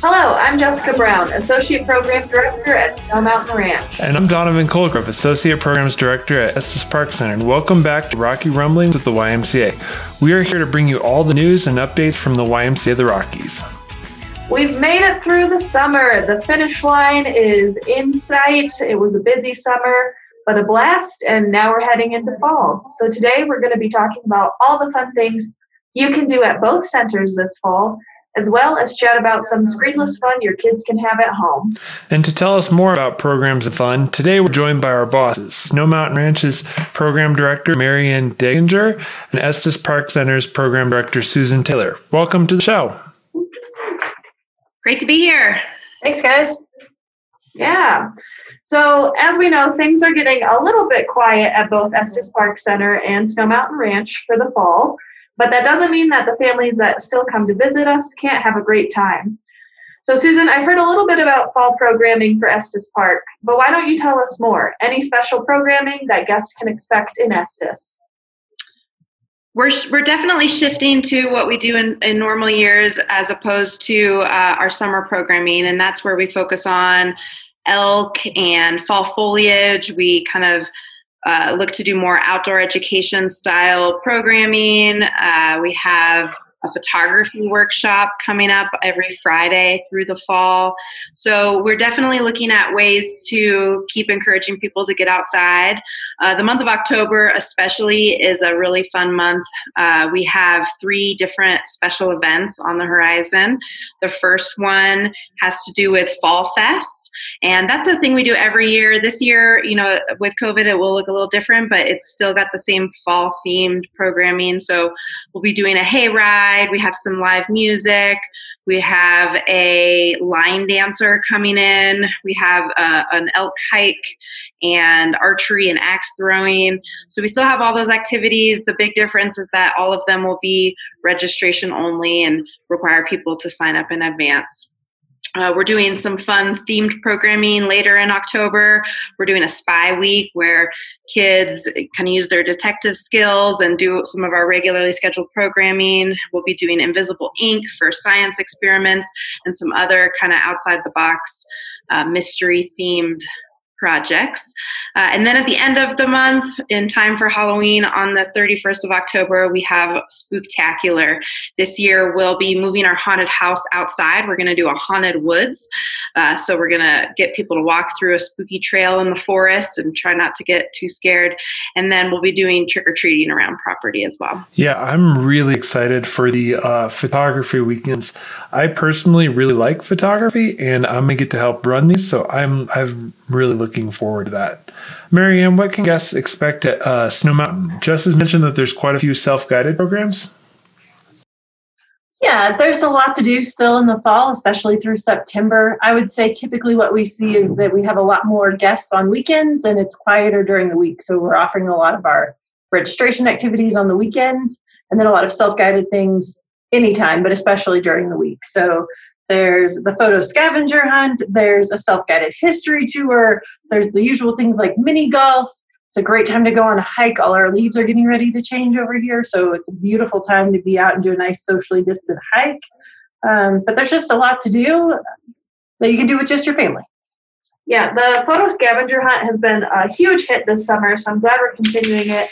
Hello, I'm Jessica Brown, Associate Program Director at Snow Mountain Ranch. And I'm Donovan Colgrove, Associate Programs Director at Estes Park Center. And welcome back to Rocky Rumblings with the YMCA. We are here to bring you all the news and updates from the YMCA of the Rockies. We've made it through the summer. The finish line is in sight. It was a busy summer, but a blast, and now we're heading into fall. So today we're going to be talking about all the fun things you can do at both centers this fall, as well as chat about some screenless fun your kids can have at home. And to tell us more about programs and fun, today we're joined by our bosses, Snow Mountain Ranch's Program Director Marianne Deginger and Estes Park Center's Program Director Susan Taylor. Welcome to the show. Great to be here. Thanks, guys. Yeah. So, as we know, things are getting a little bit quiet at both Estes Park Center and Snow Mountain Ranch for the fall, but that doesn't mean that the families that still come to visit us can't have a great time. So, Susan, I heard a little bit about fall programming for Estes Park, but why don't you tell us more? Any special programming that guests can expect in Estes? We're, we're definitely shifting to what we do in, in normal years as opposed to uh, our summer programming, and that's where we focus on elk and fall foliage. We kind of uh, look to do more outdoor education style programming. Uh, we have a photography workshop coming up every Friday through the fall. So we're definitely looking at ways to keep encouraging people to get outside. Uh, the month of October, especially, is a really fun month. Uh, we have three different special events on the horizon. The first one has to do with Fall Fest. And that's a thing we do every year. This year, you know, with COVID, it will look a little different, but it's still got the same fall themed programming. So we'll be doing a hayride. We have some live music. We have a line dancer coming in. We have uh, an elk hike and archery and axe throwing. So we still have all those activities. The big difference is that all of them will be registration only and require people to sign up in advance. Uh, we're doing some fun themed programming later in October. We're doing a spy week where kids kind of use their detective skills and do some of our regularly scheduled programming. We'll be doing invisible ink for science experiments and some other kind of outside the box uh, mystery themed projects. Uh, and then at the end of the month, in time for Halloween on the 31st of October, we have Spooktacular. This year, we'll be moving our haunted house outside. We're going to do a haunted woods. Uh, so we're going to get people to walk through a spooky trail in the forest and try not to get too scared. And then we'll be doing trick or treating around property as well. Yeah, I'm really excited for the uh, photography weekends. I personally really like photography, and I'm going to get to help run these. So I'm I'm really looking forward to that. Marianne, what can guests expect at uh, Snow Mountain? Jess has mentioned that there's quite a few self-guided programs. Yeah, there's a lot to do still in the fall, especially through September. I would say typically what we see is that we have a lot more guests on weekends and it's quieter during the week. So we're offering a lot of our registration activities on the weekends and then a lot of self guided things anytime, but especially during the week. So there's the photo scavenger hunt, there's a self guided history tour, there's the usual things like mini golf. It's a great time to go on a hike. All our leaves are getting ready to change over here, so it's a beautiful time to be out and do a nice socially distant hike. Um, but there's just a lot to do that you can do with just your family. Yeah, the photo scavenger hunt has been a huge hit this summer, so I'm glad we're continuing it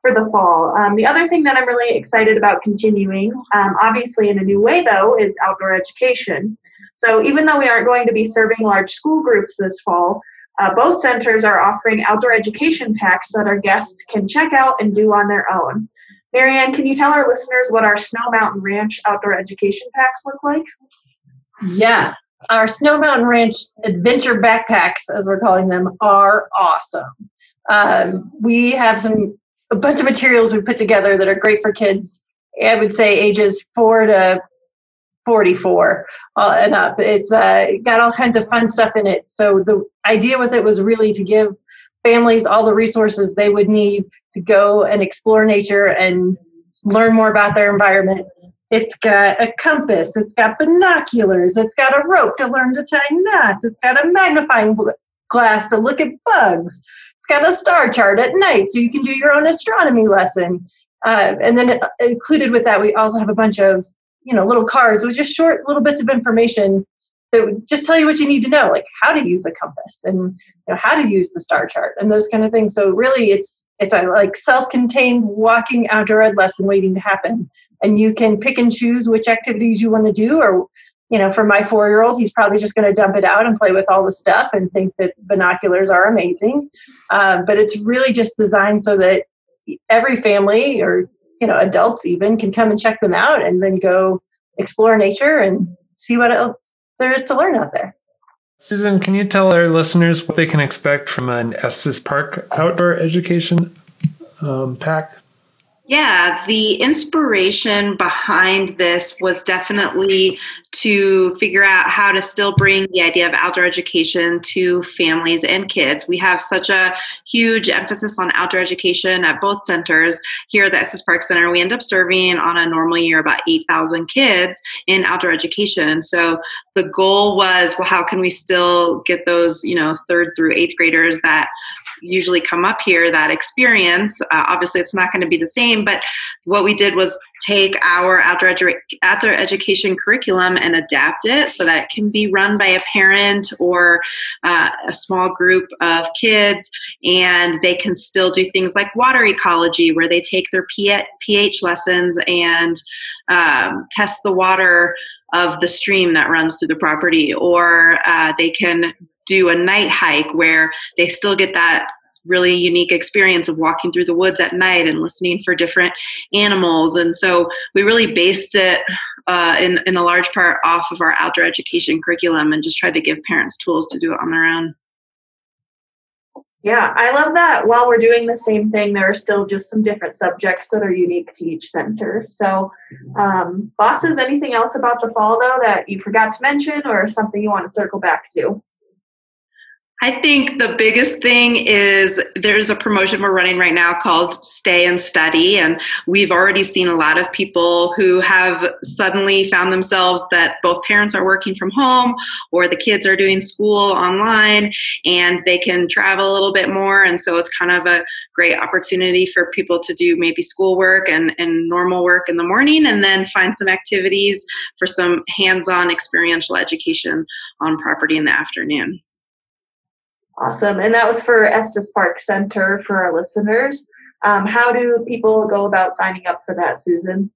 for the fall. Um, the other thing that I'm really excited about continuing, um, obviously in a new way though, is outdoor education. So even though we aren't going to be serving large school groups this fall, uh, both centers are offering outdoor education packs that our guests can check out and do on their own. Marianne, can you tell our listeners what our Snow Mountain Ranch outdoor education packs look like? Yeah, our Snow Mountain Ranch adventure backpacks, as we're calling them, are awesome. Um, we have some a bunch of materials we put together that are great for kids. I would say ages four to 44 uh, and up. It's uh, got all kinds of fun stuff in it. So the idea with it was really to give families all the resources they would need to go and explore nature and learn more about their environment. It's got a compass, it's got binoculars, it's got a rope to learn to tie knots, it's got a magnifying glass to look at bugs, It's got a star chart at night, so you can do your own astronomy lesson. Uh, and then uh, included with that, we also have a bunch of you know little cards with just short little bits of information that would just tell you what you need to know, like how to use a compass and you know, how to use the star chart and those kind of things. So really, it's it's a like self-contained walking outdoor ed lesson waiting to happen, and you can pick and choose which activities you want to do. Or you know, for my four-year-old, he's probably just going to dump it out and play with all the stuff and think that binoculars are amazing. Uh, but it's really just designed so that every family or you know adults even can come and check them out and then go explore nature and see what else there is to learn out there. Susan, can you tell our listeners what they can expect from an Estes Park outdoor education um, pack? Yeah, the inspiration behind this was definitely to figure out how to still bring the idea of outdoor education to families and kids. We have such a huge emphasis on outdoor education at both centers. Here at the Estes Park Center, we end up serving on a normal year about 8,000 kids in outdoor education. And so the goal was, well, how can we still get those, you know, third through eighth graders that usually come up here that experience. Uh, obviously, it's not going to be the same, but what we did was take our outdoor, edu- outdoor education curriculum and adapt it so that it can be run by a parent or uh, a small group of kids, and they can still do things like water ecology, where they take their pH lessons and um, test the water of the stream that runs through the property, or uh, they can do a night hike where they still get that really unique experience of walking through the woods at night and listening for different animals. And so we really based it uh, in, in a large part off of our outdoor education curriculum and just tried to give parents tools to do it on their own. Yeah, I love that while we're doing the same thing, there are still just some different subjects that are unique to each center. So, um, bosses, anything else about the fall though that you forgot to mention or something you want to circle back to? I think the biggest thing is there's a promotion we're running right now called Stay and Study. And we've already seen a lot of people who have suddenly found themselves that both parents are working from home or the kids are doing school online and they can travel a little bit more. And so it's kind of a great opportunity for people to do maybe schoolwork and, and normal work in the morning and then find some activities for some hands on experiential education on property in the afternoon. Awesome. And that was for Estes Park Center for our listeners. Um, how do people go about signing up for that, Susan?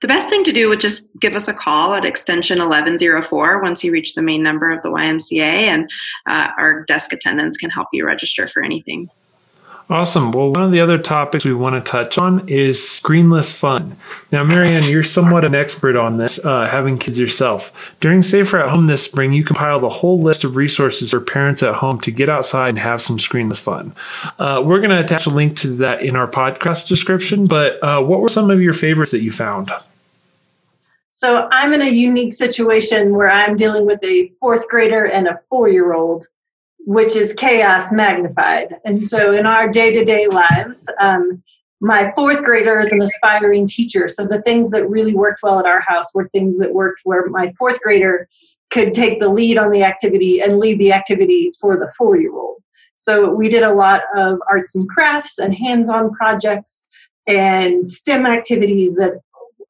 The best thing to do would just give us a call at extension 1104 once you reach the main number of the YMCA, and uh, our desk attendants can help you register for anything. Awesome. Well, one of the other topics we want to touch on is screenless fun. Now, Marianne, you're somewhat an expert on this, uh, having kids yourself. During Safer at Home this spring, you compiled a whole list of resources for parents at home to get outside and have some screenless fun. Uh, we're going to attach a link to that in our podcast description, but uh, what were some of your favorites that you found? So, I'm in a unique situation where I'm dealing with a fourth grader and a four year old which is chaos magnified. And so in our day to day lives, um, my fourth grader is an aspiring teacher. So the things that really worked well at our house were things that worked where my fourth grader could take the lead on the activity and lead the activity for the four year old. So we did a lot of arts and crafts and hands on projects and STEM activities that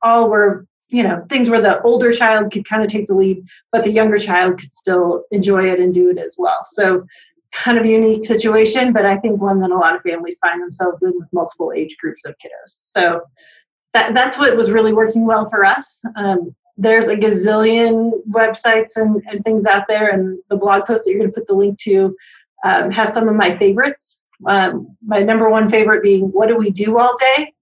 all were you know things where the older child could kind of take the lead but the younger child could still enjoy it and do it as well. So kind of unique situation but i think one that a lot of families find themselves in with multiple age groups of kiddos. So that, that's what was really working well for us. Um, there's a gazillion websites and, and things out there and the blog post that you're going to put the link to um, has some of my favorites. Um, my number one favorite being what do we do all day?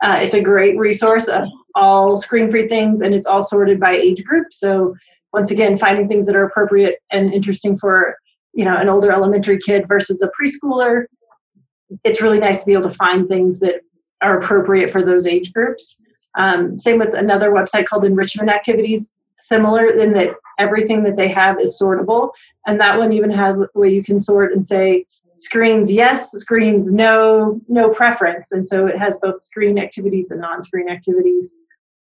Uh, it's a great resource. Of all screen free things and it's all sorted by age group. So once again, finding things that are appropriate and interesting for you know an older elementary kid versus a preschooler. It's really nice to be able to find things that are appropriate for those age groups. Um, same with another website called Enrichment Activities, similar in that everything that they have is sortable. And that one even has way you can sort and say, screens yes, screens no, no preference. And so it has both screen activities and non screen activities.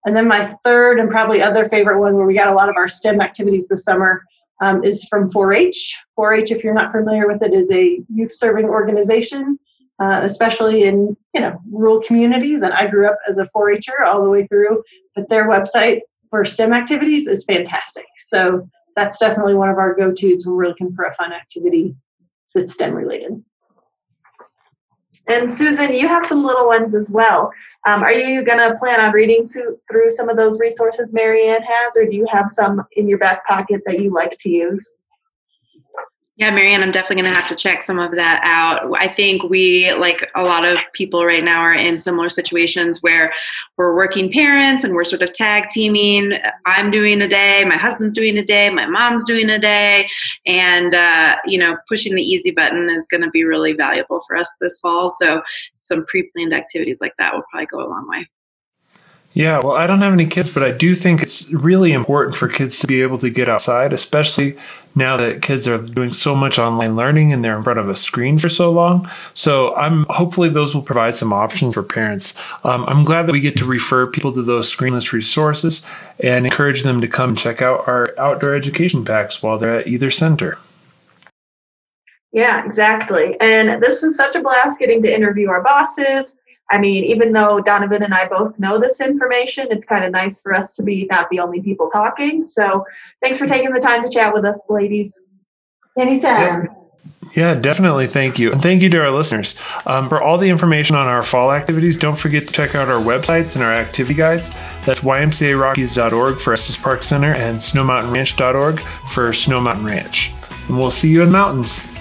And then my third and probably other favorite one where we got a lot of our STEM activities this summer um, is from 4-H. 4-H, if you're not familiar with it, is a youth serving organization, uh, especially in you know rural communities. And I grew up as a 4-H'er all the way through, but their website for STEM activities is fantastic. So that's definitely one of our go-tos when we're looking for a fun activity that's STEM related. And Susan, you have some little ones as well. Um, are you going to plan on reading through some of those resources Marianne has, or do you have some in your back pocket that you like to use? Yeah, Marianne, I'm definitely going to have to check some of that out. I think we, like a lot of people right now, are in similar situations where we're working parents and we're sort of tag teaming. I'm doing a day, my husband's doing a day, my mom's doing a day. And, uh, you know, pushing the easy button is going to be really valuable for us this fall. So, some pre planned activities like that will probably go a long way. Yeah, well, I don't have any kids, but I do think it's really important for kids to be able to get outside, especially now that kids are doing so much online learning and they're in front of a screen for so long. So I'm hopefully those will provide some options for parents. Um, I'm glad that we get to refer people to those screenless resources and encourage them to come check out our outdoor education packs while they're at either center. Yeah, exactly. And this was such a blast getting to interview our bosses I mean, even though Donovan and I both know this information, it's kind of nice for us to be not the only people talking. So thanks for taking the time to chat with us, ladies. Anytime. Yeah, definitely. Thank you. And thank you to our listeners. Um, for all the information on our fall activities, don't forget to check out our websites and our activity guides. That's ymcarockies.org for Estes Park Center and snowmountainranch.org for Snow Mountain Ranch. And we'll see you in the mountains.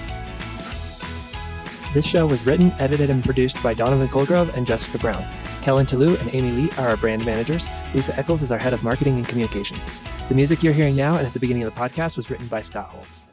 This show was written, edited, and produced by Donovan Colgrove and Jessica Brown. Kellen Toulouse and Amy Lee are our brand managers. Lisa Eccles is our head of marketing and communications. The music you're hearing now and at the beginning of the podcast was written by Scott Holmes.